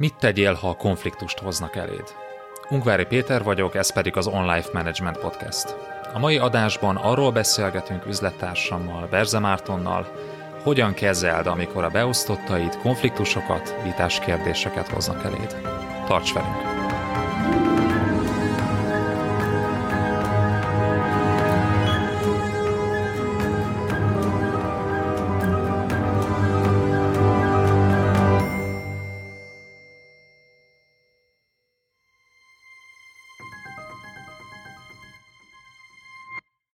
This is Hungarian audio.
Mit tegyél, ha konfliktust hoznak eléd? Ungvári Péter vagyok, ez pedig az On Life Management Podcast. A mai adásban arról beszélgetünk üzlettársammal, Berze Mártonnal, hogyan kezeld, amikor a beosztottaid konfliktusokat, vitás kérdéseket hoznak eléd. Tarts velünk!